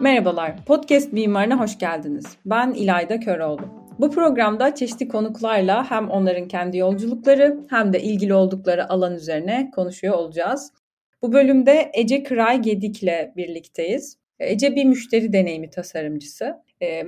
Merhabalar, Podcast Mimarına hoş geldiniz. Ben İlayda Köroğlu. Bu programda çeşitli konuklarla hem onların kendi yolculukları hem de ilgili oldukları alan üzerine konuşuyor olacağız. Bu bölümde Ece Kıray Gedik'le birlikteyiz. Ece bir müşteri deneyimi tasarımcısı.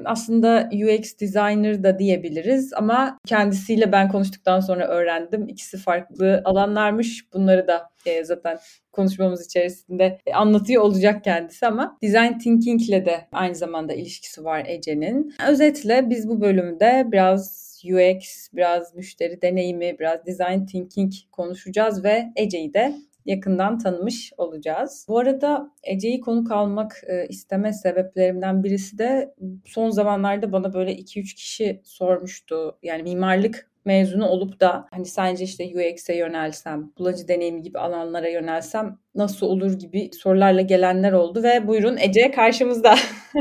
Aslında UX designer da diyebiliriz ama kendisiyle ben konuştuktan sonra öğrendim. İkisi farklı alanlarmış. Bunları da zaten konuşmamız içerisinde anlatıyor olacak kendisi ama design thinking ile de aynı zamanda ilişkisi var Ece'nin. Özetle biz bu bölümde biraz UX, biraz müşteri deneyimi, biraz design thinking konuşacağız ve Ece'yi de yakından tanımış olacağız. Bu arada Ece'yi konuk almak e, isteme sebeplerimden birisi de son zamanlarda bana böyle 2-3 kişi sormuştu. Yani mimarlık mezunu olup da hani sence işte UX'e yönelsem, kullanıcı deneyimi gibi alanlara yönelsem nasıl olur gibi sorularla gelenler oldu ve buyurun Ece karşımızda.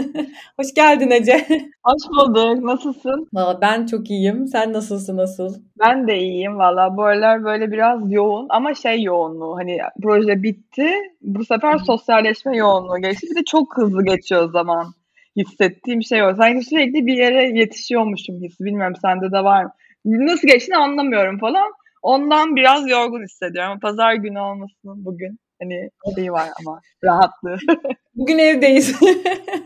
Hoş geldin Ece. Hoş bulduk. Nasılsın? Valla ben çok iyiyim. Sen nasılsın nasıl? Ben de iyiyim valla. Bu aralar böyle biraz yoğun ama şey yoğunluğu hani proje bitti. Bu sefer sosyalleşme yoğunluğu geçti. Bir de çok hızlı geçiyor zaman hissettiğim şey o. Sanki sürekli bir yere yetişiyormuşum hissi. Bilmiyorum sende de var mı? Nasıl geçtiğini anlamıyorum falan. Ondan biraz yorgun hissediyorum. Pazar günü olmasın bugün. Hani şey var ama rahatlığı. Bugün evdeyiz.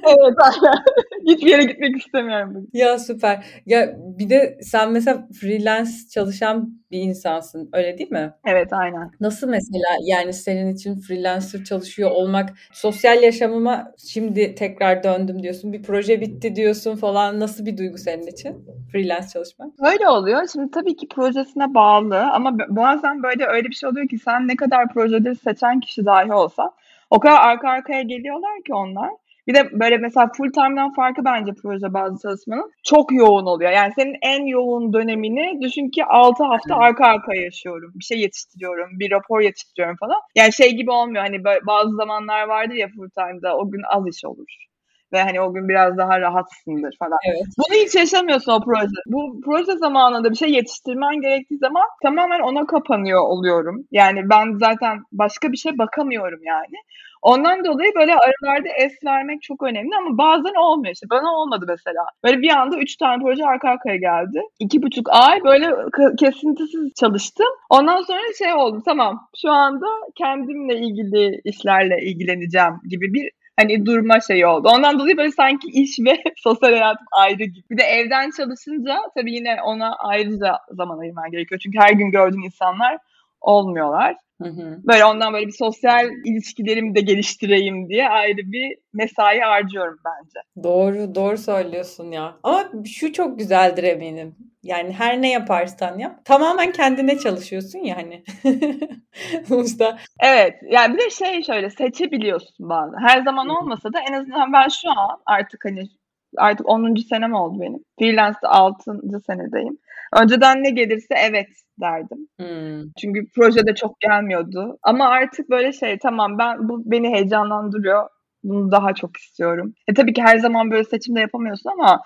evet aynen. Hiçbir yere gitmek istemiyorum bugün. Ya süper. Ya bir de sen mesela freelance çalışan bir insansın öyle değil mi? Evet aynen. Nasıl mesela yani senin için freelancer çalışıyor olmak sosyal yaşamıma şimdi tekrar döndüm diyorsun bir proje bitti diyorsun falan nasıl bir duygu senin için freelance çalışmak? Öyle oluyor. Şimdi tabii ki projesine bağlı ama bazen böyle öyle bir şey oluyor ki sen ne kadar projeleri seçen kişi dahi olsa o kadar arka arkaya geliyorlar ki onlar. Bir de böyle mesela full time'dan farkı bence proje bazı çalışmanın çok yoğun oluyor. Yani senin en yoğun dönemini düşün ki 6 hafta arka arkaya yaşıyorum. Bir şey yetiştiriyorum, bir rapor yetiştiriyorum falan. Yani şey gibi olmuyor hani bazı zamanlar vardır ya full time'da o gün az iş olur ve hani o gün biraz daha rahatsındır falan. Evet. Bunu hiç yaşamıyorsun o proje. Bu proje zamanında bir şey yetiştirmen gerektiği zaman tamamen ona kapanıyor oluyorum. Yani ben zaten başka bir şey bakamıyorum yani. Ondan dolayı böyle aralarda es vermek çok önemli ama bazen olmuyor işte. Bana olmadı mesela. Böyle bir anda üç tane proje arka arkaya geldi. İki buçuk ay böyle kesintisiz çalıştım. Ondan sonra şey oldu tamam şu anda kendimle ilgili işlerle ilgileneceğim gibi bir hani durma şeyi oldu. Ondan dolayı böyle sanki iş ve sosyal hayatım ayrı gibi. Bir de evden çalışınca tabii yine ona ayrıca zaman ayırman gerekiyor. Çünkü her gün gördüğün insanlar olmuyorlar. Hı hı. Böyle ondan böyle bir sosyal ilişkilerimi de geliştireyim diye ayrı bir mesai harcıyorum bence. Doğru, doğru söylüyorsun ya. Ama şu çok güzeldir eminim. Yani her ne yaparsan yap. Tamamen kendine çalışıyorsun ya hani. Sonuçta. Evet. Yani bir de şey şöyle seçebiliyorsun bazen. Her zaman olmasa da en azından ben şu an artık hani artık 10. senem oldu benim. Freelance'da 6. senedeyim. Önceden ne gelirse evet derdim. Hmm. Çünkü projede çok gelmiyordu. Ama artık böyle şey tamam ben bu beni heyecanlandırıyor. Bunu daha çok istiyorum. E tabii ki her zaman böyle seçim de yapamıyorsun ama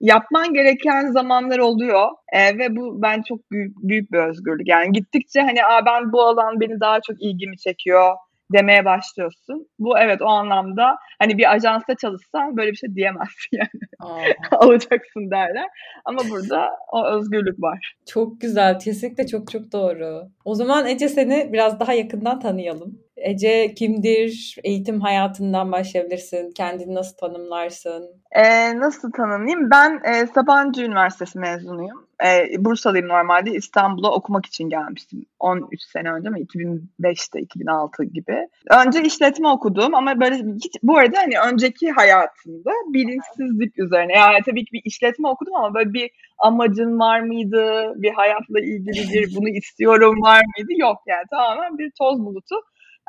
yapman gereken zamanlar oluyor. E, ve bu ben çok büyük, büyük bir özgürlük. Yani gittikçe hani Aa, ben bu alan beni daha çok ilgimi çekiyor demeye başlıyorsun. Bu evet o anlamda hani bir ajansta çalışsan böyle bir şey diyemezsin yani. Alacaksın derler. Ama burada o özgürlük var. Çok güzel. Kesinlikle çok çok doğru. O zaman Ece seni biraz daha yakından tanıyalım. Ece kimdir? Eğitim hayatından başlayabilirsin. Kendini nasıl tanımlarsın? Ee, nasıl tanımlayayım? Ben e, Sabancı Üniversitesi mezunuyum. E, Bursalıyım normalde. İstanbul'a okumak için gelmiştim. 13 sene önce mi? 2005'te, 2006 gibi. Önce işletme okudum ama böyle hiç, bu arada hani önceki hayatımda bilinçsizlik üzerine. Yani tabii ki bir işletme okudum ama böyle bir amacın var mıydı? Bir hayatla ilgili bir bunu istiyorum var mıydı? Yok yani tamamen bir toz bulutu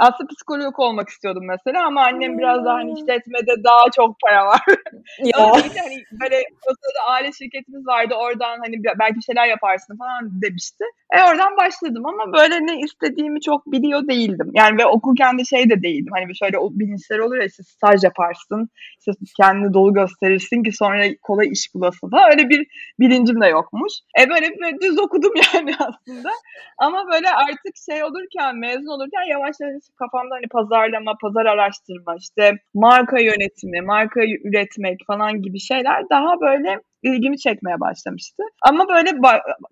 aslında psikolog olmak istiyordum mesela ama annem biraz daha hani işletmede daha çok para var. Ya. hani böyle o sırada aile şirketimiz vardı oradan hani belki bir şeyler yaparsın falan demişti. E oradan başladım ama böyle ne istediğimi çok biliyor değildim. Yani ve okurken de şey de değildim. Hani şöyle o bilinçler olur ya işte staj yaparsın. işte kendini dolu gösterirsin ki sonra kolay iş bulasın falan. Öyle bir bilincim de yokmuş. E böyle, böyle düz okudum yani aslında. Ama böyle artık şey olurken mezun olurken yavaş yavaş kafamda hani pazarlama, pazar araştırma, işte marka yönetimi, marka üretmek falan gibi şeyler daha böyle ilgimi çekmeye başlamıştı. Ama böyle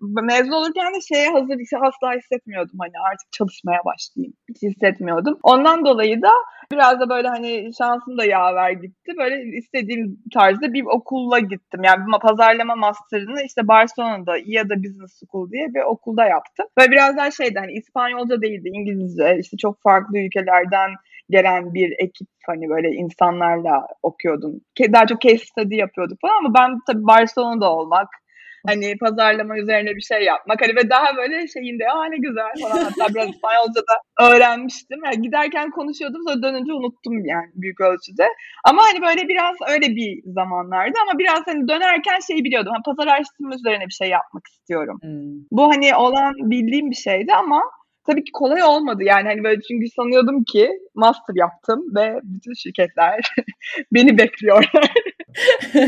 mezun olurken de şeye hazır asla hissetmiyordum. Hani artık çalışmaya başlayayım. Hiç hissetmiyordum. Ondan dolayı da biraz da böyle hani şansım da yaver gitti. Böyle istediğim tarzda bir okulla gittim. Yani pazarlama master'ını işte Barcelona'da ya da Business School diye bir okulda yaptım. Ve biraz daha şeydi hani İspanyolca değildi, İngilizce. işte çok farklı ülkelerden gelen bir ekip hani böyle insanlarla okuyordum. Daha çok case study yapıyorduk falan ama ben tabii Barcelona'da olmak, hani pazarlama üzerine bir şey yapmak hani ve daha böyle şeyinde aa ne güzel falan hatta biraz İspanyolca da öğrenmiştim. Yani giderken konuşuyordum sonra dönünce unuttum yani büyük ölçüde. Ama hani böyle biraz öyle bir zamanlardı ama biraz hani dönerken şeyi biliyordum. Hani pazar araştırma üzerine bir şey yapmak istiyorum. Hmm. Bu hani olan bildiğim bir şeydi ama tabii ki kolay olmadı yani hani böyle çünkü sanıyordum ki master yaptım ve bütün şirketler beni bekliyorlar.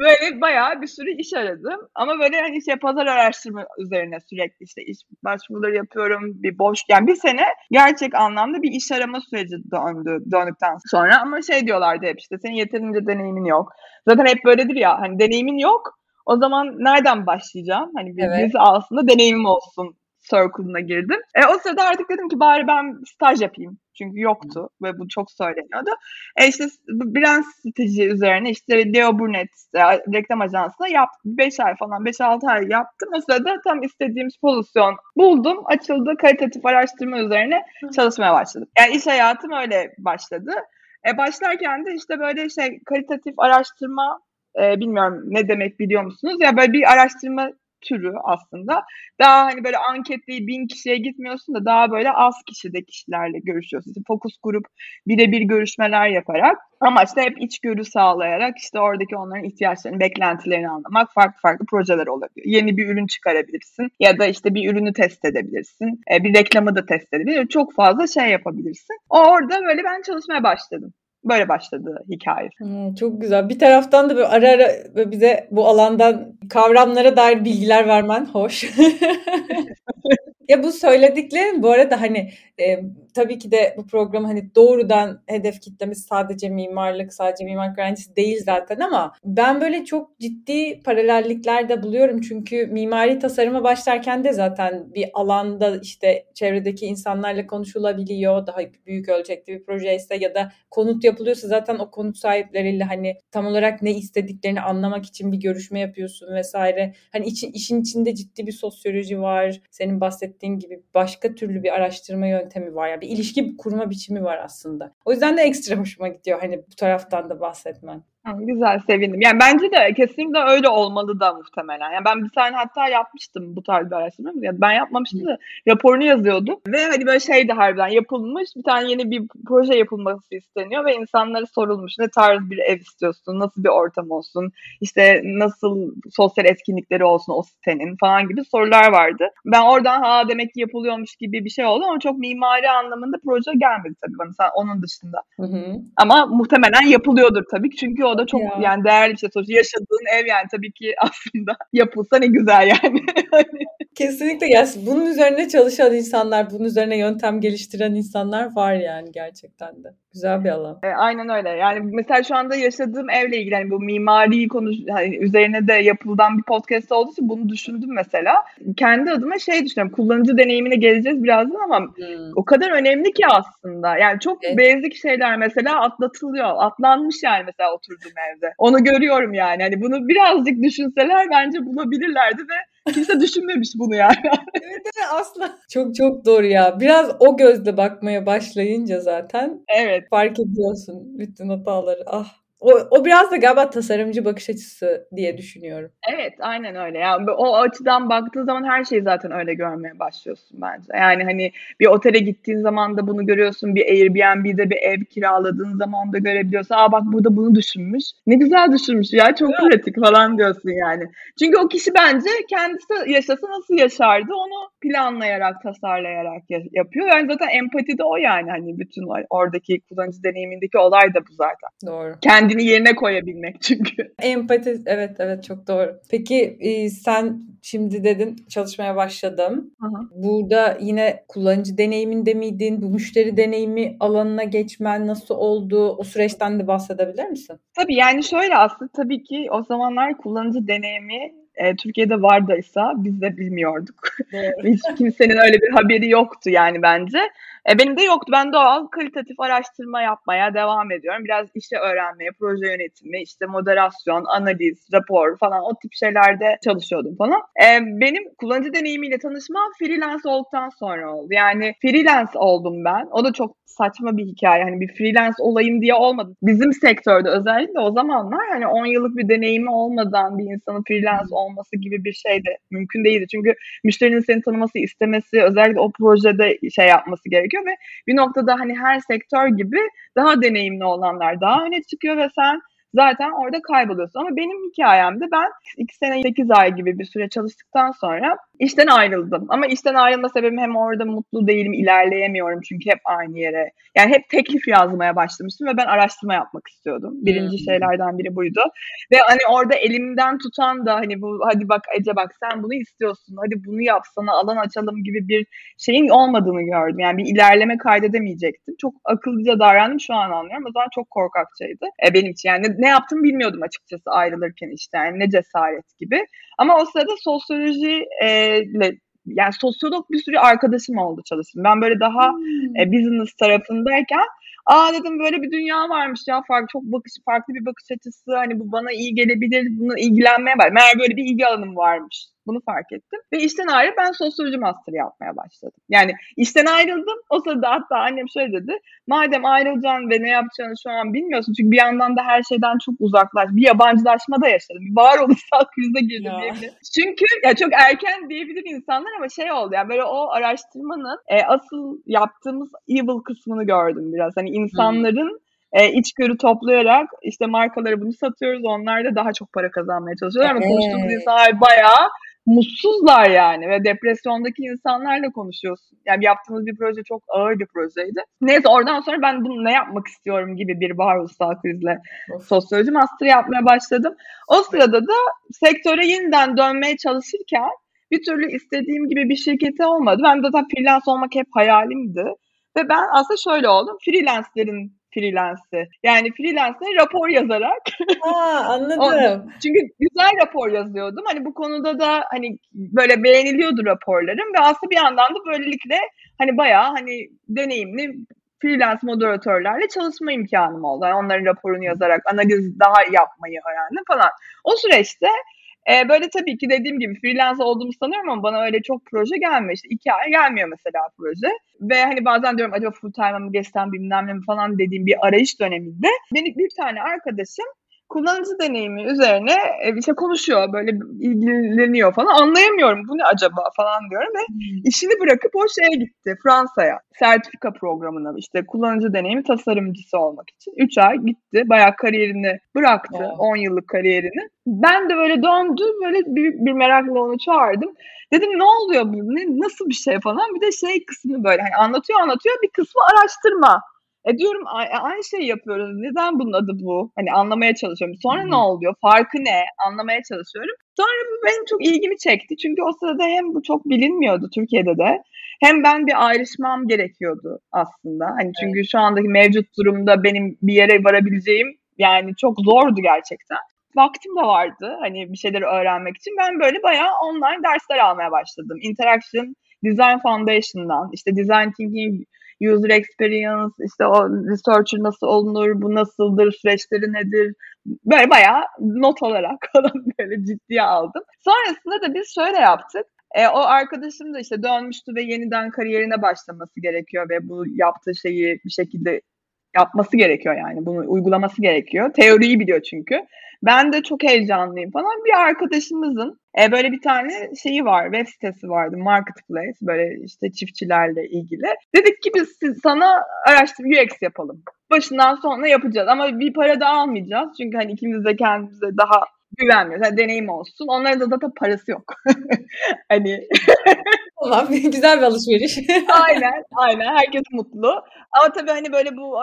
böyle bayağı bir sürü iş aradım ama böyle hani şey pazar araştırma üzerine sürekli işte iş başvuruları yapıyorum bir boş yani bir sene gerçek anlamda bir iş arama süreci döndü döndükten sonra ama şey diyorlardı hep işte senin yeterince deneyimin yok. Zaten hep böyledir ya hani deneyimin yok o zaman nereden başlayacağım? Hani bir evet. aslında deneyimim olsun circle'ına girdim. E, o sırada artık dedim ki bari ben staj yapayım. Çünkü yoktu ve bu çok söyleniyordu. E işte brand strateji üzerine işte Leo Burnett işte, reklam ajansına yaptım. 5 ay falan 5-6 ay yaptım. O sırada tam istediğim pozisyon buldum. Açıldı. Kalitatif araştırma üzerine çalışmaya başladım. Yani iş hayatım öyle başladı. E başlarken de işte böyle şey kalitatif araştırma e, bilmiyorum ne demek biliyor musunuz? Ya böyle bir araştırma türü aslında. Daha hani böyle anketli bin kişiye gitmiyorsun da daha böyle az kişide kişilerle görüşüyorsun. İşte fokus grup birebir görüşmeler yaparak ama işte hep içgörü sağlayarak işte oradaki onların ihtiyaçlarını, beklentilerini anlamak farklı farklı projeler olabiliyor. Yeni bir ürün çıkarabilirsin ya da işte bir ürünü test edebilirsin. E, bir reklamı da test edebilirsin. Çok fazla şey yapabilirsin. Orada böyle ben çalışmaya başladım. Böyle başladı hikaye. Hmm, çok güzel. Bir taraftan da böyle ara ara bize bu alandan kavramlara dair bilgiler vermen hoş. ya bu söylediklerin bu arada hani e, tabii ki de bu program hani doğrudan hedef kitlemiz sadece mimarlık, sadece mimarlık öğrencisi değil zaten ama ben böyle çok ciddi paralellikler de buluyorum. Çünkü mimari tasarıma başlarken de zaten bir alanda işte çevredeki insanlarla konuşulabiliyor. Daha büyük ölçekli bir proje ise ya da konut yapılıyorsa zaten o konut sahipleriyle hani tam olarak ne istediklerini anlamak için bir görüşme yapıyorsun vesaire. Hani için, işin içinde ciddi bir sosyoloji var. Senin bahsettiğin gibi başka türlü bir araştırma yöntemi var. Yani bir ilişki kurma biçimi var aslında. O yüzden de ekstra hoşuma gidiyor hani bu taraftan da bahsetmen. Güzel sevindim. Yani bence de kesinlikle öyle olmalı da muhtemelen. Yani ben bir tane hatta yapmıştım bu tarz bir araştırma. Yani ben yapmamıştım da raporunu yazıyordum. Ve hani böyle şeydi harbiden yapılmış. Bir tane yeni bir proje yapılması isteniyor ve insanlara sorulmuş. Ne tarz bir ev istiyorsun? Nasıl bir ortam olsun? İşte nasıl sosyal etkinlikleri olsun o sitenin falan gibi sorular vardı. Ben oradan ha demek ki yapılıyormuş gibi bir şey oldu ama çok mimari anlamında proje gelmedi tabii bana onun dışında. Hı hı. Ama muhtemelen yapılıyordur tabii çünkü o da çok ya. yani değerli bir şey. Sonuçta yaşadığın ev yani tabii ki aslında yapılsa ne güzel yani. Kesinlikle ya bunun üzerine çalışan insanlar, bunun üzerine yöntem geliştiren insanlar var yani gerçekten de. Güzel bir alan. E, aynen öyle. Yani mesela şu anda yaşadığım evle ilgili hani bu mimari konu hani üzerine de yapıldan bir podcast olduğu için bunu düşündüm mesela. Kendi adıma şey düşünüyorum. Kullanıcı deneyimine geleceğiz birazdan ama hmm. o kadar önemli ki aslında. Yani çok evet. basic şeyler mesela atlatılıyor. Atlanmış yani mesela oturduğum evde. Onu görüyorum yani. Hani bunu birazcık düşünseler bence bulabilirlerdi ve Kimse düşünmemiş bunu yani. evet evet asla. Çok çok doğru ya. Biraz o gözle bakmaya başlayınca zaten evet. fark ediyorsun bütün hataları. Ah o, o biraz da galiba tasarımcı bakış açısı diye düşünüyorum. Evet aynen öyle. Yani o açıdan baktığın zaman her şeyi zaten öyle görmeye başlıyorsun bence. Yani hani bir otele gittiğin zaman da bunu görüyorsun. Bir Airbnb'de bir ev kiraladığın zaman da görebiliyorsun. Aa bak burada bunu düşünmüş. Ne güzel düşünmüş ya çok evet. pratik falan diyorsun yani. Çünkü o kişi bence kendisi yaşasa nasıl yaşardı onu planlayarak, tasarlayarak yapıyor. Yani zaten empati de o yani hani bütün oradaki kullanıcı deneyimindeki olay da bu zaten. Doğru. Kendi kendini yerine koyabilmek çünkü. Empati evet evet çok doğru. Peki e, sen şimdi dedin çalışmaya başladım. Hı. Burada yine kullanıcı deneyiminde miydin? Bu müşteri deneyimi alanına geçmen nasıl oldu? O süreçten de bahsedebilir misin? Tabii yani şöyle aslında tabii ki o zamanlar kullanıcı deneyimi e, Türkiye'de vardıysa biz de bilmiyorduk. Hiç kimsenin öyle bir haberi yoktu yani bence. E, benim de yoktu. Ben doğal kalitatif araştırma yapmaya devam ediyorum. Biraz işte öğrenmeye, proje yönetimi, işte moderasyon, analiz, rapor falan o tip şeylerde çalışıyordum falan. E, benim kullanıcı deneyimiyle tanışmam freelance olduktan sonra oldu. Yani freelance oldum ben. O da çok saçma bir hikaye. Hani bir freelance olayım diye olmadı. Bizim sektörde özellikle o zamanlar hani 10 yıllık bir deneyimi olmadan bir insanın freelance olması gibi bir şey de mümkün değildi. Çünkü müşterinin seni tanıması, istemesi, özellikle o projede şey yapması gerekiyor ve bir noktada hani her sektör gibi daha deneyimli olanlar daha öne çıkıyor ve sen zaten orada kayboluyorsun. Ama benim hikayemde ben 2 sene 8 ay gibi bir süre çalıştıktan sonra işten ayrıldım. Ama işten ayrılma sebebim hem orada mutlu değilim, ilerleyemiyorum çünkü hep aynı yere. Yani hep teklif yazmaya başlamıştım ve ben araştırma yapmak istiyordum. Birinci hmm. şeylerden biri buydu. Ve hani orada elimden tutan da hani bu hadi bak Ece bak sen bunu istiyorsun. Hadi bunu yap sana alan açalım gibi bir şeyin olmadığını gördüm. Yani bir ilerleme kaydedemeyecektim. Çok akıllıca davrandım şu an anlıyorum. O zaman çok korkakçaydı. E, benim için yani ne yaptım bilmiyordum açıkçası ayrılırken işte yani ne cesaret gibi. Ama o sırada sosyoloji e, yani sosyolog bir sürü arkadaşım oldu çalıştım. Ben böyle daha hmm. e, business tarafındayken aa dedim böyle bir dünya varmış ya farklı çok bakış farklı bir bakış açısı hani bu bana iyi gelebilir bunu ilgilenmeye var. Meğer böyle bir ilgi alanım varmış. Bunu fark ettim. Ve işten ayrı ben sosyoloji master yapmaya başladım. Yani işten ayrıldım. O sırada hatta annem şöyle dedi. Madem ayrılacaksın ve ne yapacağını şu an bilmiyorsun. Çünkü bir yandan da her şeyden çok uzaklaş. Bir yabancılaşma da yaşadım. Bir varoluşsal krize girdim diyebilirim. Çünkü ya çok erken diyebilir insanlar ama şey oldu. Yani böyle o araştırmanın e, asıl yaptığımız evil kısmını gördüm biraz. Hani insanların hmm e, içgörü toplayarak işte markaları bunu satıyoruz. Onlar da daha çok para kazanmaya çalışıyorlar ama konuştuğumuz insanlar bayağı mutsuzlar yani ve depresyondaki insanlarla konuşuyorsun. Yani yaptığımız bir proje çok ağır bir projeydi. Neyse oradan sonra ben bunu ne yapmak istiyorum gibi bir varoluşsal krizle sosyoloji master yapmaya başladım. O sırada da sektöre yeniden dönmeye çalışırken bir türlü istediğim gibi bir şirkete olmadı. Ben de zaten freelance olmak hep hayalimdi. Ve ben aslında şöyle oldum. Freelance'lerin freelance'i. Yani freelance'e rapor yazarak. Aa, anladım. çünkü güzel rapor yazıyordum. Hani bu konuda da hani böyle beğeniliyordu raporlarım ve aslında bir yandan da böylelikle hani bayağı hani deneyimli freelance moderatörlerle çalışma imkanım oldu. Yani onların raporunu yazarak analiz daha yapmayı öğrendim falan. O süreçte e, böyle tabii ki dediğim gibi freelance olduğumu sanıyorum ama bana öyle çok proje gelmiyor. İşte iki ay gelmiyor mesela proje. Ve hani bazen diyorum acaba full time mı geçsem bilmem ne mi falan dediğim bir arayış döneminde benim bir tane arkadaşım kullanıcı deneyimi üzerine e, işte konuşuyor böyle ilgileniyor falan. Anlayamıyorum bu ne acaba falan diyorum ve hmm. işini bırakıp o şeye gitti Fransa'ya. Sertifika programına işte kullanıcı deneyimi tasarımcısı olmak için. 3 ay gitti bayağı kariyerini bıraktı wow. 10 yıllık kariyerini. Ben de böyle döndü böyle büyük bir merakla onu çağırdım. Dedim ne oluyor bu? Ne, nasıl bir şey? falan. Bir de şey kısmı böyle hani anlatıyor anlatıyor. Bir kısmı araştırma e diyorum aynı şey yapıyoruz. Neden bunun adı bu? Hani anlamaya çalışıyorum. Sonra hmm. ne oluyor? Farkı ne? Anlamaya çalışıyorum. Sonra bu benim çok ilgimi çekti. Çünkü o sırada hem bu çok bilinmiyordu Türkiye'de de. Hem ben bir ayrışmam gerekiyordu aslında. Hani çünkü evet. şu andaki mevcut durumda benim bir yere varabileceğim yani çok zordu gerçekten. Vaktim de vardı hani bir şeyleri öğrenmek için. Ben böyle bayağı online dersler almaya başladım. Interaction Design Foundation'dan, işte Design Thinking user experience, işte o researcher nasıl olunur, bu nasıldır, süreçleri nedir? Böyle bayağı not olarak falan böyle ciddiye aldım. Sonrasında da biz şöyle yaptık. E, o arkadaşım da işte dönmüştü ve yeniden kariyerine başlaması gerekiyor ve bu yaptığı şeyi bir şekilde yapması gerekiyor yani. Bunu uygulaması gerekiyor. Teoriyi biliyor çünkü. Ben de çok heyecanlıyım falan. Bir arkadaşımızın e, böyle bir tane şeyi var. Web sitesi vardı. Marketplace. Böyle işte çiftçilerle ilgili. Dedik ki biz sana araştırma UX yapalım. Başından sonuna yapacağız. Ama bir para da almayacağız. Çünkü hani ikimiz de kendimize daha güvenmiyoruz. Yani deneyim olsun. Onların da zaten parası yok. hani Tamam güzel bir alışveriş. aynen aynen herkes mutlu. Ama tabii hani böyle bu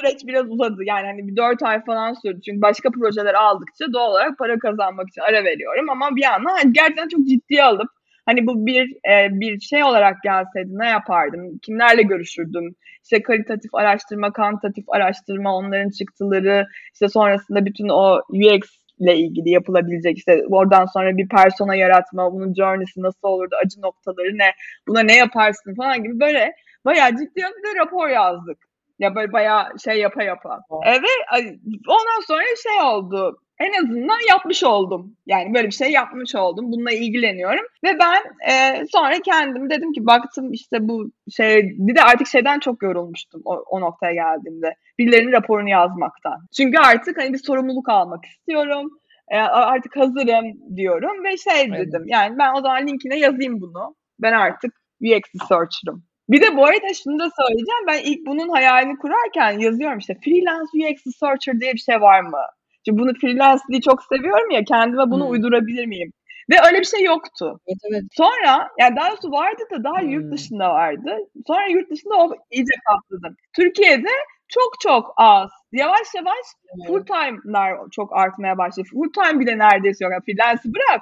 süreç biraz uzadı. Yani hani bir dört ay falan sürdü. Çünkü başka projeler aldıkça doğal olarak para kazanmak için ara veriyorum. Ama bir yandan hani gerçekten çok ciddiye alıp hani bu bir e, bir şey olarak gelseydi ne yapardım? Kimlerle görüşürdüm? İşte kalitatif araştırma, kantitatif araştırma, onların çıktıları, işte sonrasında bütün o UX ile ilgili yapılabilecek işte oradan sonra bir persona yaratma, bunun journey'si nasıl olurdu, acı noktaları ne, buna ne yaparsın falan gibi böyle bayağı ciddi bir rapor yazdık. Ya böyle bayağı şey yapa yapa. Evet ondan sonra şey oldu en azından yapmış oldum. Yani böyle bir şey yapmış oldum. Bununla ilgileniyorum. Ve ben e, sonra kendim dedim ki baktım işte bu şey bir de artık şeyden çok yorulmuştum o, o noktaya geldiğimde. Birilerinin raporunu yazmaktan. Çünkü artık hani bir sorumluluk almak istiyorum. E, artık hazırım diyorum ve şey Aynen. dedim. Yani ben o zaman linkine yazayım bunu. Ben artık UX researcher'ım. Bir de bu arada şunu da söyleyeceğim. Ben ilk bunun hayalini kurarken yazıyorum işte freelance UX researcher diye bir şey var mı? Çünkü bunu freelance'liği çok seviyorum ya kendime bunu hmm. uydurabilir miyim? Ve öyle bir şey yoktu. Evet, evet. Sonra yani daha doğrusu vardı da daha hmm. yurt dışında vardı. Sonra yurt dışında o iyice patladı. Türkiye'de çok çok az. Yavaş yavaş hmm. full time'lar çok artmaya başladı. Full time bile neredeyse yok. Yani freelance'ı bırak.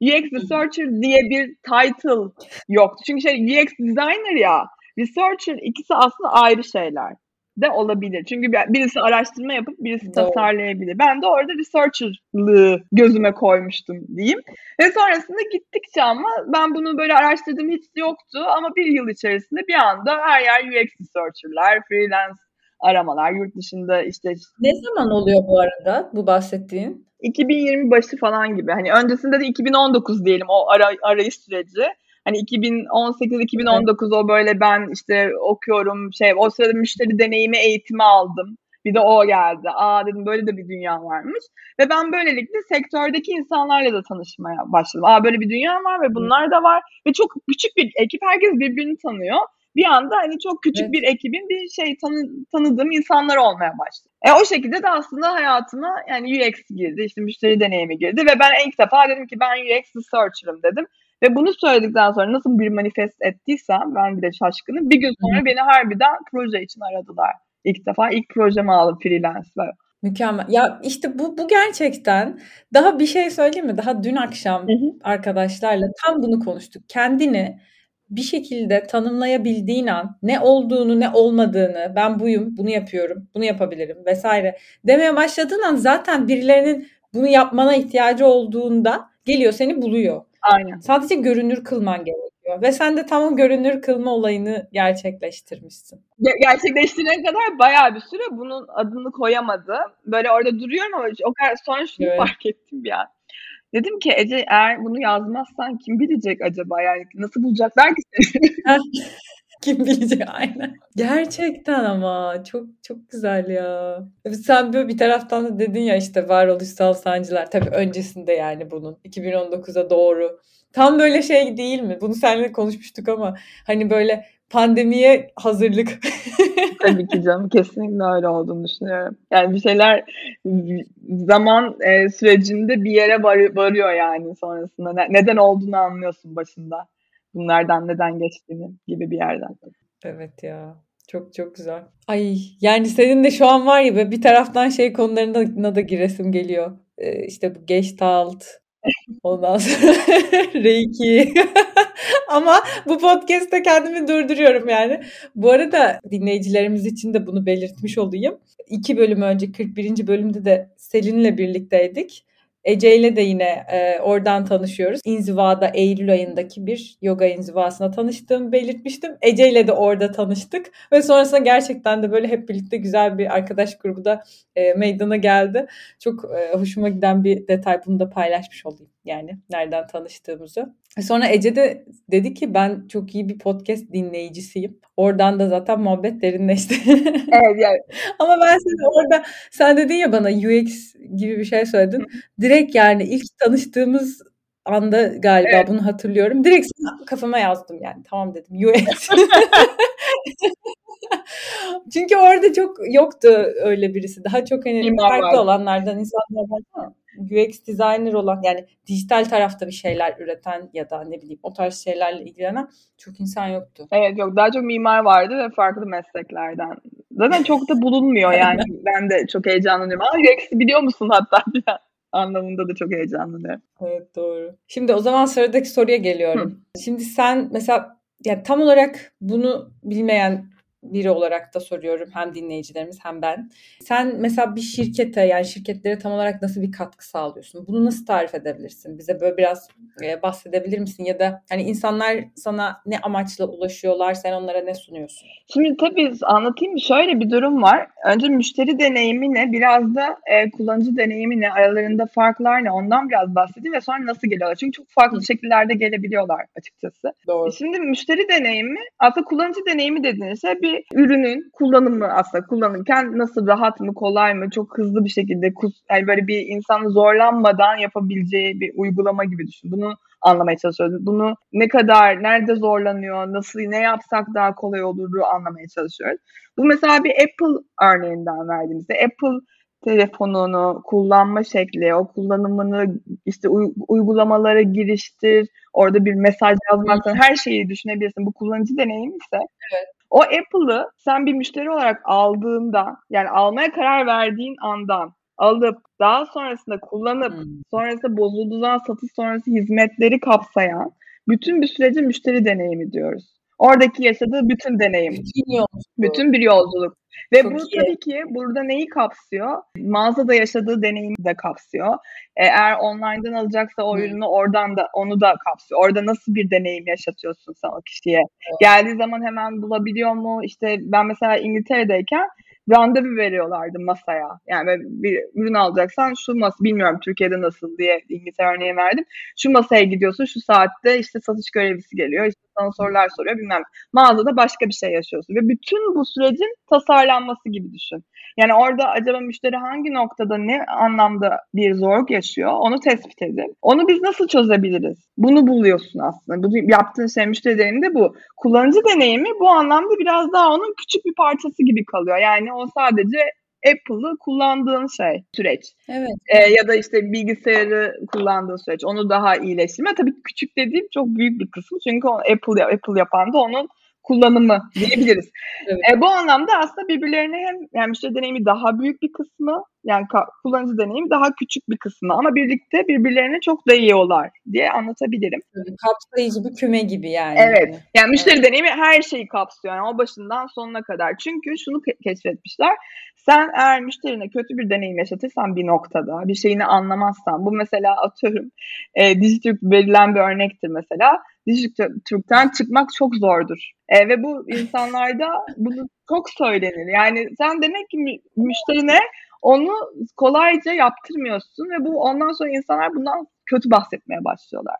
UX Researcher diye bir title yoktu. Çünkü şey UX Designer ya. Researcher ikisi aslında ayrı şeyler de olabilir. Çünkü birisi araştırma yapıp birisi Doğru. tasarlayabilir. Ben de orada researcher'lığı gözüme koymuştum diyeyim. Ve sonrasında gittikçe ama ben bunu böyle araştırdığım hiç yoktu ama bir yıl içerisinde bir anda her yer UX researcher'lar, freelance aramalar, yurt dışında işte... Ne zaman oluyor bu arada bu bahsettiğin? 2020 başı falan gibi. Hani öncesinde de 2019 diyelim o ara, arayış süreci. Hani 2018-2019 o böyle ben işte okuyorum şey o sırada müşteri deneyimi eğitimi aldım. Bir de o geldi. Aa dedim böyle de bir dünya varmış. Ve ben böylelikle sektördeki insanlarla da tanışmaya başladım. Aa böyle bir dünya var ve bunlar da var. Ve çok küçük bir ekip. Herkes birbirini tanıyor. Bir anda hani çok küçük evet. bir ekibin bir şey tanı, tanıdığım insanlar olmaya başladı. E o şekilde de aslında hayatıma yani UX girdi. işte müşteri deneyimi girdi. Ve ben ilk defa dedim ki ben UX researcher'ım dedim. Ve bunu söyledikten sonra nasıl bir manifest ettiysem ben bile şaşkınım. Bir gün sonra beni harbiden proje için aradılar. İlk defa ilk projemi aldım freelance. Mükemmel. Ya işte bu bu gerçekten daha bir şey söyleyeyim mi? Daha dün akşam hı hı. arkadaşlarla tam bunu konuştuk. Kendini bir şekilde tanımlayabildiğin an ne olduğunu ne olmadığını ben buyum bunu yapıyorum bunu yapabilirim vesaire demeye başladığın an zaten birilerinin bunu yapmana ihtiyacı olduğunda geliyor seni buluyor. Aynen. Sadece görünür kılman gerekiyor. Ve sen de tam o görünür kılma olayını gerçekleştirmişsin. Gerçekleştirene kadar bayağı bir süre bunun adını koyamadı. Böyle orada duruyorum ama o kadar sonra şunu evet. fark ettim an. Dedim ki Ece eğer bunu yazmazsan kim bilecek acaba? Yani nasıl bulacaklar ki seni? Kim bilecek aynen. Gerçekten ama çok çok güzel ya. Sen böyle bir taraftan da dedin ya işte varoluşsal sancılar. Tabii öncesinde yani bunun 2019'a doğru. Tam böyle şey değil mi? Bunu seninle konuşmuştuk ama hani böyle pandemiye hazırlık. Tabii ki canım kesinlikle öyle olduğunu düşünüyorum. Yani bir şeyler zaman e, sürecinde bir yere var, varıyor yani sonrasında. Ne, neden olduğunu anlıyorsun başında bunlardan neden geçtiğini gibi bir yerden. Evet ya. Çok çok güzel. Ay yani senin de şu an var ya bir taraftan şey konularına da giresim geliyor. Ee, işte bu Gestalt, ondan sonra Reiki. Ama bu podcast'te kendimi durduruyorum yani. Bu arada dinleyicilerimiz için de bunu belirtmiş olayım. İki bölüm önce 41. bölümde de Selin'le birlikteydik. Ece ile de yine e, oradan tanışıyoruz. İnziva'da Eylül ayındaki bir yoga inzivasına tanıştığımı belirtmiştim. Ece ile de orada tanıştık ve sonrasında gerçekten de böyle hep birlikte güzel bir arkadaş grubu da e, meydana geldi. Çok e, hoşuma giden bir detay bunu da paylaşmış olayım yani nereden tanıştığımızı. Sonra Ece de dedi ki ben çok iyi bir podcast dinleyicisiyim. Oradan da zaten muhabbet derinleşti. evet yani. Ama ben seni orada sen dedin ya bana UX gibi bir şey söyledin. Direkt yani ilk tanıştığımız anda galiba evet. bunu hatırlıyorum. Direkt kafama yazdım yani. Tamam dedim UX. Çünkü orada çok yoktu öyle birisi. Daha çok hani farklı olanlardan insanlar var. UX designer olan yani dijital tarafta bir şeyler üreten ya da ne bileyim o tarz şeylerle ilgilenen çok insan yoktu. Evet yok daha çok mimar vardı ve farklı mesleklerden. Zaten çok da bulunmuyor yani ben de çok heyecanlanıyorum. Ama UX'i biliyor musun hatta anlamında da çok heyecanlanıyorum. Evet doğru. Şimdi o zaman sıradaki soruya geliyorum. Hı. Şimdi sen mesela yani tam olarak bunu bilmeyen biri olarak da soruyorum hem dinleyicilerimiz hem ben. Sen mesela bir şirkete yani şirketlere tam olarak nasıl bir katkı sağlıyorsun? Bunu nasıl tarif edebilirsin? Bize böyle biraz e, bahsedebilir misin? Ya da hani insanlar sana ne amaçla ulaşıyorlar? Sen onlara ne sunuyorsun? Şimdi tabii anlatayım. Şöyle bir durum var. Önce müşteri deneyimi ne? Biraz da e, kullanıcı deneyimi ne? Aralarında farklar ne? Ondan biraz bahsedeyim ve sonra nasıl geliyorlar? Çünkü çok farklı Hı. şekillerde gelebiliyorlar açıkçası. Doğru. Şimdi müşteri deneyimi aslında kullanıcı deneyimi dediğiniz şey bir ürünün kullanımı aslında kullanırken nasıl rahat mı kolay mı çok hızlı bir şekilde yani böyle bir insanı zorlanmadan yapabileceği bir uygulama gibi düşün. Bunu anlamaya çalışıyoruz. Bunu ne kadar, nerede zorlanıyor, nasıl, ne yapsak daha kolay oluru anlamaya çalışıyoruz. Bu mesela bir Apple örneğinden verdiğimizde Apple telefonunu kullanma şekli, o kullanımını işte uygulamalara giriştir, orada bir mesaj yazmaktan her şeyi düşünebilirsin. Bu kullanıcı deneyimi ise evet. O Apple'ı sen bir müşteri olarak aldığında yani almaya karar verdiğin andan alıp daha sonrasında kullanıp hmm. sonrasında bozulduğundan satış sonrası hizmetleri kapsayan bütün bir süreci müşteri deneyimi diyoruz. Oradaki yaşadığı bütün deneyim. Bütün yolculuk. Bütün bir yolculuk. Ve Çok bu iyi. tabii ki burada neyi kapsıyor? Mağazada yaşadığı deneyimi de kapsıyor. E, eğer online'dan alacaksa o ürünü oradan da onu da kapsıyor. Orada nasıl bir deneyim yaşatıyorsun sen o kişiye? Evet. Geldiği zaman hemen bulabiliyor mu? İşte ben mesela İngiltere'deyken randevu veriyorlardı masaya. Yani bir ürün alacaksan şu masa bilmiyorum Türkiye'de nasıl diye İngiltere örneği verdim. Şu masaya gidiyorsun şu saatte işte satış görevlisi geliyor. İşte sana sorular soruyor bilmem. Mağazada başka bir şey yaşıyorsun ve bütün bu sürecin tasarlanması gibi düşün. Yani orada acaba müşteri hangi noktada ne anlamda bir zorluk yaşıyor onu tespit edip onu biz nasıl çözebiliriz? Bunu buluyorsun aslında. Bu yaptığın şey müşteri deneyimi de bu. Kullanıcı deneyimi bu anlamda biraz daha onun küçük bir parçası gibi kalıyor. Yani o sadece Apple'ı kullandığın şey, süreç. Evet. Ee, ya da işte bilgisayarı kullandığın süreç. Onu daha iyileştirme. Tabii küçük dediğim çok büyük bir kısmı. Çünkü Apple Apple yapan da onun kullanımı diyebiliriz. evet. e, bu anlamda aslında birbirlerine hem yani müşteri deneyimi daha büyük bir kısmı yani kullanıcı deneyimi daha küçük bir kısmı ama birlikte birbirlerine çok değiyorlar diye anlatabilirim. Kapsayıcı bir küme gibi yani. Evet. Yani müşteri evet. deneyimi her şeyi kapsıyor. Yani o başından sonuna kadar. Çünkü şunu keşfetmişler. Sen eğer müşterine kötü bir deneyim yaşatırsan bir noktada, bir şeyini anlamazsan, bu mesela atıyorum e, Dijitürk verilen bir örnektir mesela. Dijitürk'ten çıkmak çok zordur. E, ve bu insanlarda bunu çok söylenir. Yani sen demek ki müşterine onu kolayca yaptırmıyorsun ve bu ondan sonra insanlar bundan kötü bahsetmeye başlıyorlar.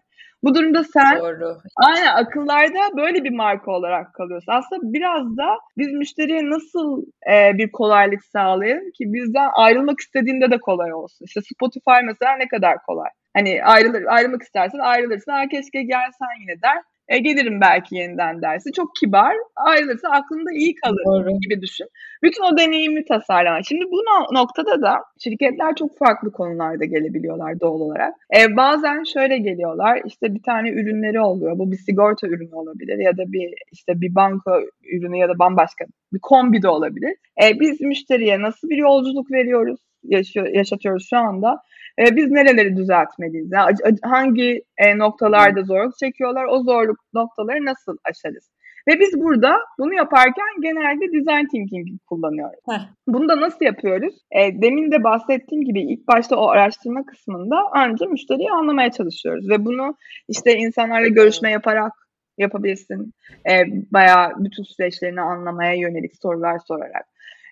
Bu durumda sen Doğru. aynen akıllarda böyle bir marka olarak kalıyorsun. Aslında biraz da biz müşteriye nasıl e, bir kolaylık sağlayalım ki bizden ayrılmak istediğinde de kolay olsun. İşte Spotify mesela ne kadar kolay. Hani ayrılır, ayrılmak istersen ayrılırsın. Ha keşke gelsen yine der. E, gelirim belki yeniden dersi. Çok kibar. Ayrılırsa aklında iyi kalır Doğru. gibi düşün. Bütün o deneyimi tasarlamak. Şimdi bu noktada da şirketler çok farklı konularda gelebiliyorlar doğal olarak. E, bazen şöyle geliyorlar. İşte bir tane ürünleri oluyor. Bu bir sigorta ürünü olabilir ya da bir işte bir banka ürünü ya da bambaşka bir kombi de olabilir. E, biz müşteriye nasıl bir yolculuk veriyoruz? Yaşıyor, yaşatıyoruz şu anda e, biz nereleri düzeltmeliyiz? Yani hangi e, noktalarda zorluk çekiyorlar? O zorluk noktaları nasıl aşarız? Ve biz burada bunu yaparken genelde design thinking kullanıyoruz. Heh. Bunu da nasıl yapıyoruz? E, demin de bahsettiğim gibi ilk başta o araştırma kısmında önce müşteriyi anlamaya çalışıyoruz. Ve bunu işte insanlarla görüşme yaparak yapabilirsin. E, bayağı bütün süreçlerini anlamaya yönelik sorular sorarak.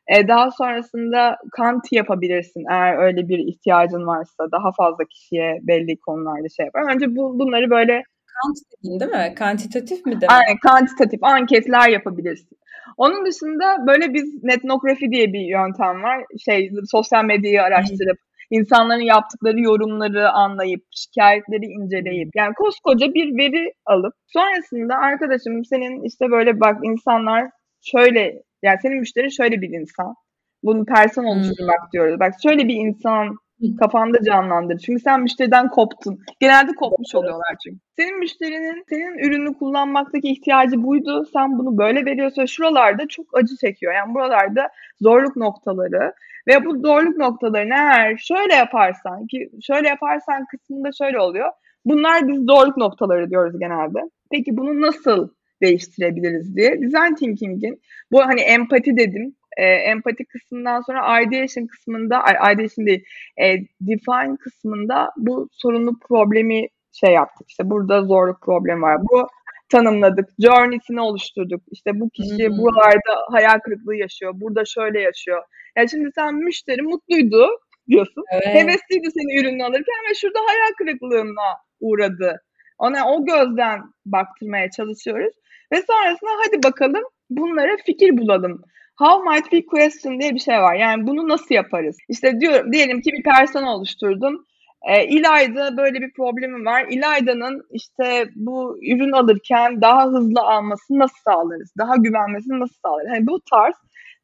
E, daha sonrasında kant yapabilirsin eğer öyle bir ihtiyacın varsa daha fazla kişiye belli konularda şey yapar. Önce bu, bunları böyle Kant değil mi? Kantitatif mi demek? Aynen kantitatif anketler yapabilirsin. Onun dışında böyle biz netnografi diye bir yöntem var. Şey sosyal medyayı araştırıp insanların yaptıkları yorumları anlayıp, şikayetleri inceleyip yani koskoca bir veri alıp sonrasında arkadaşım senin işte böyle bak insanlar şöyle yani senin müşterin şöyle bir insan. Bunu person oluşturmak hmm. diyoruz. Bak şöyle bir insan kafanda canlandır. Çünkü sen müşteriden koptun. Genelde kopmuş oluyorlar çünkü. Senin müşterinin senin ürünü kullanmaktaki ihtiyacı buydu. Sen bunu böyle veriyorsun. Şuralarda çok acı çekiyor. Yani buralarda zorluk noktaları ve bu zorluk noktalarını eğer şöyle yaparsan ki şöyle yaparsan kısmında şöyle oluyor. Bunlar biz zorluk noktaları diyoruz genelde. Peki bunu nasıl değiştirebiliriz diye. Design Thinking'in bu hani empati dedim. E, empati kısmından sonra ideation kısmında, ideation değil, e, define kısmında bu sorunlu problemi şey yaptık. İşte burada zorluk problemi var. Bu tanımladık. Journey'sini oluşturduk. İşte bu kişi hmm. buralarda hayal kırıklığı yaşıyor. Burada şöyle yaşıyor. Yani şimdi sen müşteri mutluydu diyorsun. Evet. Hevesliydi senin ürünü alırken ve şurada hayal kırıklığına uğradı. Ona o gözden baktırmaya çalışıyoruz. Ve sonrasında hadi bakalım bunlara fikir bulalım. How might we question diye bir şey var. Yani bunu nasıl yaparız? İşte diyorum diyelim ki bir persona oluşturdum. E, İlayda böyle bir problemi var. İlayda'nın işte bu ürün alırken daha hızlı almasını nasıl sağlarız? Daha güvenmesini nasıl sağlarız? Yani bu tarz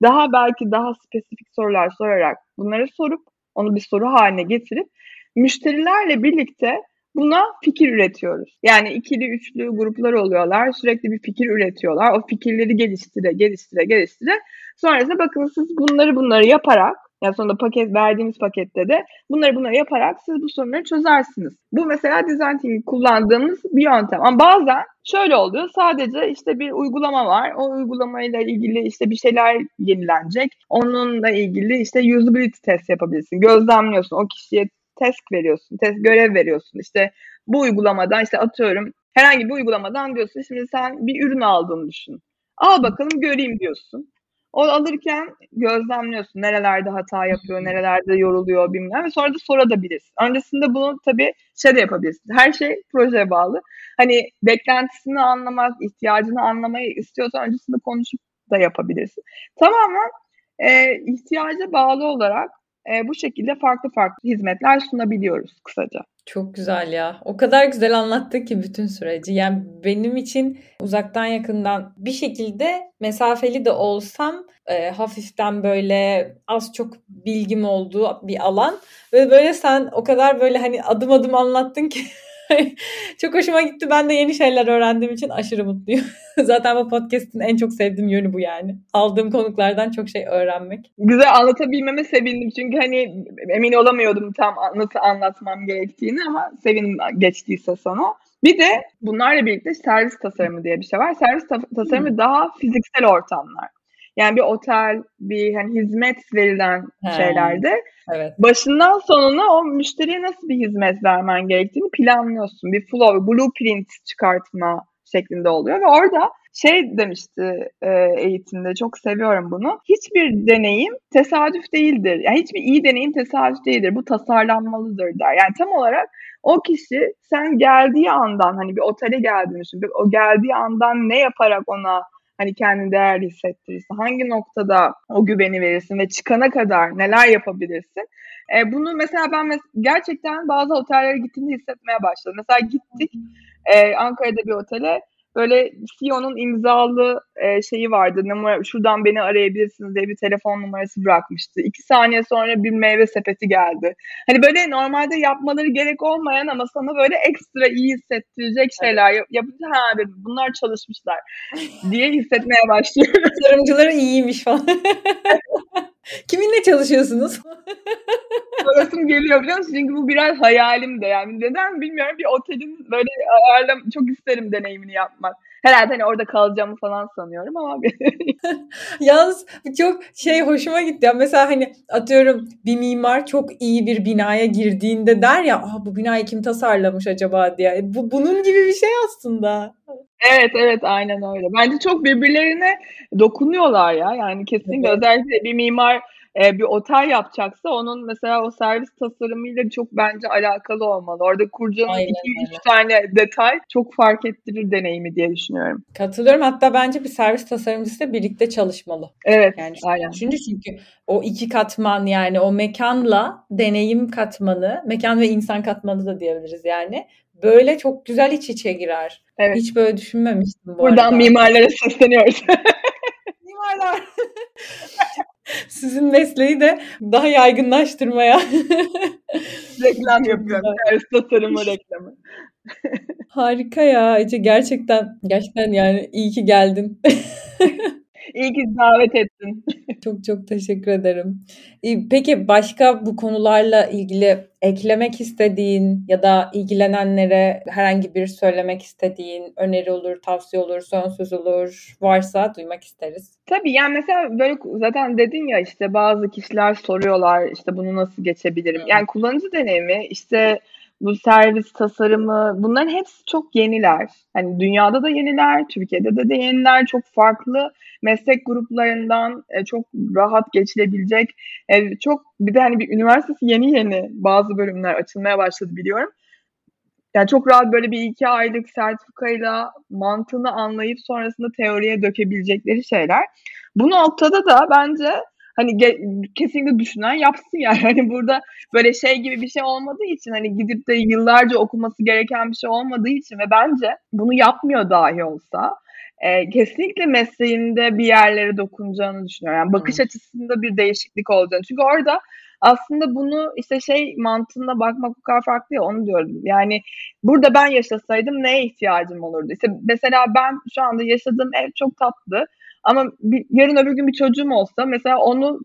daha belki daha spesifik sorular sorarak bunları sorup onu bir soru haline getirip müşterilerle birlikte buna fikir üretiyoruz. Yani ikili, üçlü gruplar oluyorlar. Sürekli bir fikir üretiyorlar. O fikirleri geliştire, geliştire, geliştire. Sonrasında bakın siz bunları bunları yaparak yani sonunda paket verdiğimiz pakette de bunları bunları yaparak siz bu sorunları çözersiniz. Bu mesela design thinking kullandığımız bir yöntem. Ama bazen şöyle oluyor. Sadece işte bir uygulama var. O uygulamayla ilgili işte bir şeyler yenilenecek. Onunla ilgili işte usability test yapabilirsin. Gözlemliyorsun. O kişiye task veriyorsun, test görev veriyorsun. İşte bu uygulamadan işte atıyorum herhangi bir uygulamadan diyorsun şimdi sen bir ürün aldığını düşün. Al bakalım göreyim diyorsun. O alırken gözlemliyorsun. Nerelerde hata yapıyor, nerelerde yoruluyor bilmem ve sonra da sorabilirsin. Öncesinde bunu tabii şey de yapabilirsin. Her şey projeye bağlı. Hani beklentisini anlamak, ihtiyacını anlamayı istiyorsan öncesinde konuşup da yapabilirsin. Tamamen e, ihtiyaca bağlı olarak e, bu şekilde farklı farklı hizmetler sunabiliyoruz kısaca. Çok güzel ya. O kadar güzel anlattı ki bütün süreci. Yani benim için uzaktan yakından bir şekilde mesafeli de olsam e, hafiften böyle az çok bilgim olduğu bir alan ve böyle sen o kadar böyle hani adım adım anlattın ki çok hoşuma gitti. Ben de yeni şeyler öğrendiğim için aşırı mutluyum. Zaten bu podcast'in en çok sevdiğim yönü bu yani. Aldığım konuklardan çok şey öğrenmek. Güzel anlatabilmeme sevindim. Çünkü hani emin olamıyordum tam nasıl anlatmam gerektiğini ama sevindim geçtiyse sana. Bir de bunlarla birlikte servis tasarımı diye bir şey var. Servis tasarımı hmm. daha fiziksel ortamlar. Yani bir otel, bir hani hizmet verilen He. şeylerde evet. başından sonuna o müşteriye nasıl bir hizmet vermen gerektiğini planlıyorsun. Bir flow, blueprint çıkartma şeklinde oluyor ve orada şey demişti e, eğitimde çok seviyorum bunu. Hiçbir deneyim tesadüf değildir. Yani hiçbir iyi deneyim tesadüf değildir. Bu tasarlanmalıdır der. Yani tam olarak o kişi sen geldiği andan hani bir otele geldiğini düşün. O geldiği andan ne yaparak ona hani kendini değerli hissettirirsin? Hangi noktada o güveni verirsin ve çıkana kadar neler yapabilirsin? E, bunu mesela ben mes- gerçekten bazı otellere gittiğimde hissetmeye başladım. Mesela gittik e, Ankara'da bir otele böyle CEO'nun imzalı e, şeyi vardı. Numara, şuradan beni arayabilirsiniz diye bir telefon numarası bırakmıştı. İki saniye sonra bir meyve sepeti geldi. Hani böyle normalde yapmaları gerek olmayan ama sana böyle ekstra iyi hissettirecek şeyler yap yapınca ha dedim bunlar çalışmışlar diye hissetmeye başlıyorum. Tasarımcıları iyiymiş falan. Kiminle çalışıyorsunuz? Sorasım geliyor biliyor musun? Çünkü bu biraz hayalim de yani. Neden bilmiyorum. Bir otelin böyle ayarlam çok isterim deneyimini yapmak. Herhalde hani orada kalacağımı falan sanıyorum ama Yalnız çok şey hoşuma gitti. Ya mesela hani atıyorum bir mimar çok iyi bir binaya girdiğinde der ya ah, bu binayı kim tasarlamış acaba diye. E, bu bunun gibi bir şey aslında. Evet evet aynen öyle. Bence çok birbirlerine dokunuyorlar ya. Yani kesinlikle evet. özellikle bir mimar e, bir otel yapacaksa onun mesela o servis tasarımıyla çok bence alakalı olmalı. Orada kuracağın iki üç tane detay çok fark ettirir deneyimi diye düşünüyorum. Katılıyorum. Hatta bence bir servis tasarımcısı birlikte çalışmalı. Evet. Yani aynen. Çünkü çünkü o iki katman yani o mekanla deneyim katmanı, mekan ve insan katmanı da diyebiliriz yani. Böyle çok güzel iç içe girer. Evet. Hiç böyle düşünmemiştim bu Buradan arada. mimarlara sesleniyoruz. Mimarlar. Sizin mesleği de daha yaygınlaştırmaya. Reklam yapıyorum. Ters tasarımı reklamı. Harika ya Ece gerçekten gerçekten yani iyi ki geldin. İyi ki davet ettin. Çok çok teşekkür ederim. Peki başka bu konularla ilgili eklemek istediğin ya da ilgilenenlere herhangi bir söylemek istediğin öneri olur, tavsiye olur, son söz olur varsa duymak isteriz. Tabii yani mesela böyle zaten dedin ya işte bazı kişiler soruyorlar işte bunu nasıl geçebilirim. Yani kullanıcı deneyimi işte bu servis tasarımı bunların hepsi çok yeniler. Hani dünyada da yeniler, Türkiye'de de de yeniler. Çok farklı meslek gruplarından e, çok rahat geçilebilecek. E, çok bir de hani bir üniversitesi yeni yeni bazı bölümler açılmaya başladı biliyorum. Yani çok rahat böyle bir iki aylık sertifikayla mantığını anlayıp sonrasında teoriye dökebilecekleri şeyler. Bu noktada da bence hani ge- kesinlikle düşünen yapsın yani. Hani burada böyle şey gibi bir şey olmadığı için hani gidip de yıllarca okuması gereken bir şey olmadığı için ve bence bunu yapmıyor dahi olsa e, kesinlikle mesleğinde bir yerlere dokunacağını düşünüyorum. Yani bakış hmm. açısında bir değişiklik olacağını. Çünkü orada aslında bunu işte şey mantığına bakmak bu kadar farklı ya onu diyorum. Yani burada ben yaşasaydım neye ihtiyacım olurdu? İşte mesela ben şu anda yaşadığım ev çok tatlı ama bir, yarın öbür gün bir çocuğum olsa mesela onu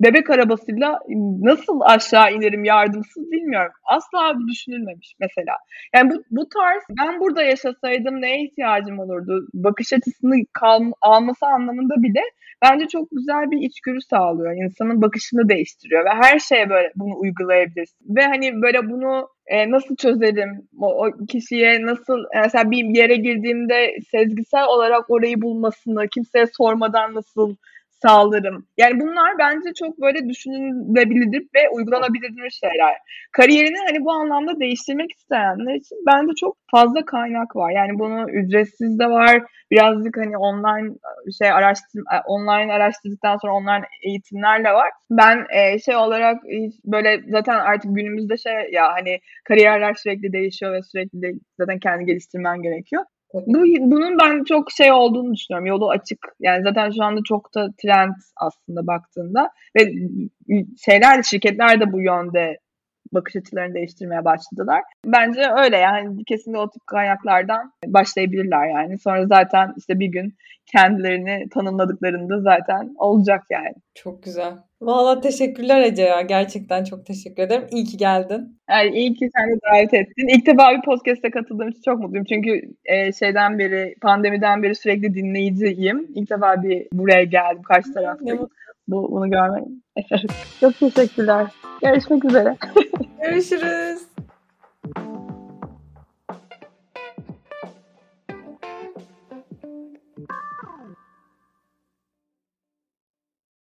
bebek arabasıyla nasıl aşağı inerim yardımsız bilmiyorum. Asla düşünülmemiş mesela. Yani bu, bu tarz ben burada yaşasaydım neye ihtiyacım olurdu? Bakış açısını kal, alması anlamında bile bence çok güzel bir içgörü sağlıyor. İnsanın bakışını değiştiriyor ve her şeye böyle bunu uygulayabilirsin. Ve hani böyle bunu e, nasıl çözerim? O, o kişiye nasıl mesela bir yere girdiğimde sezgisel olarak orayı bulmasını, kimseye sormadan nasıl sağlarım. Yani bunlar bence çok böyle düşünülebilir ve uygulanabilir şeyler. Kariyerini hani bu anlamda değiştirmek isteyenler için bence çok fazla kaynak var. Yani bunu ücretsiz de var. Birazcık hani online şey araştır online araştırdıktan sonra online eğitimlerle var. Ben e, şey olarak böyle zaten artık günümüzde şey ya hani kariyerler sürekli değişiyor ve sürekli de zaten kendi geliştirmen gerekiyor. Bu, bunun ben çok şey olduğunu düşünüyorum. Yolu açık. Yani zaten şu anda çok da trend aslında baktığında. Ve şeyler şirketler de bu yönde bakış açılarını değiştirmeye başladılar. Bence öyle yani kesinlikle o tip kaynaklardan başlayabilirler yani. Sonra zaten işte bir gün kendilerini tanımladıklarında zaten olacak yani. Çok güzel. Valla teşekkürler Ece ya. Gerçekten çok teşekkür ederim. İyi ki geldin. Yani iyi ki sen de davet ettin. İlk defa bir podcast'e katıldığım için çok mutluyum. Çünkü e, şeyden beri, pandemiden beri sürekli dinleyiciyim. İlk defa bir buraya geldim karşı tarafta. Bu, bunu görmek. çok teşekkürler. Görüşmek üzere. Görüşürüz.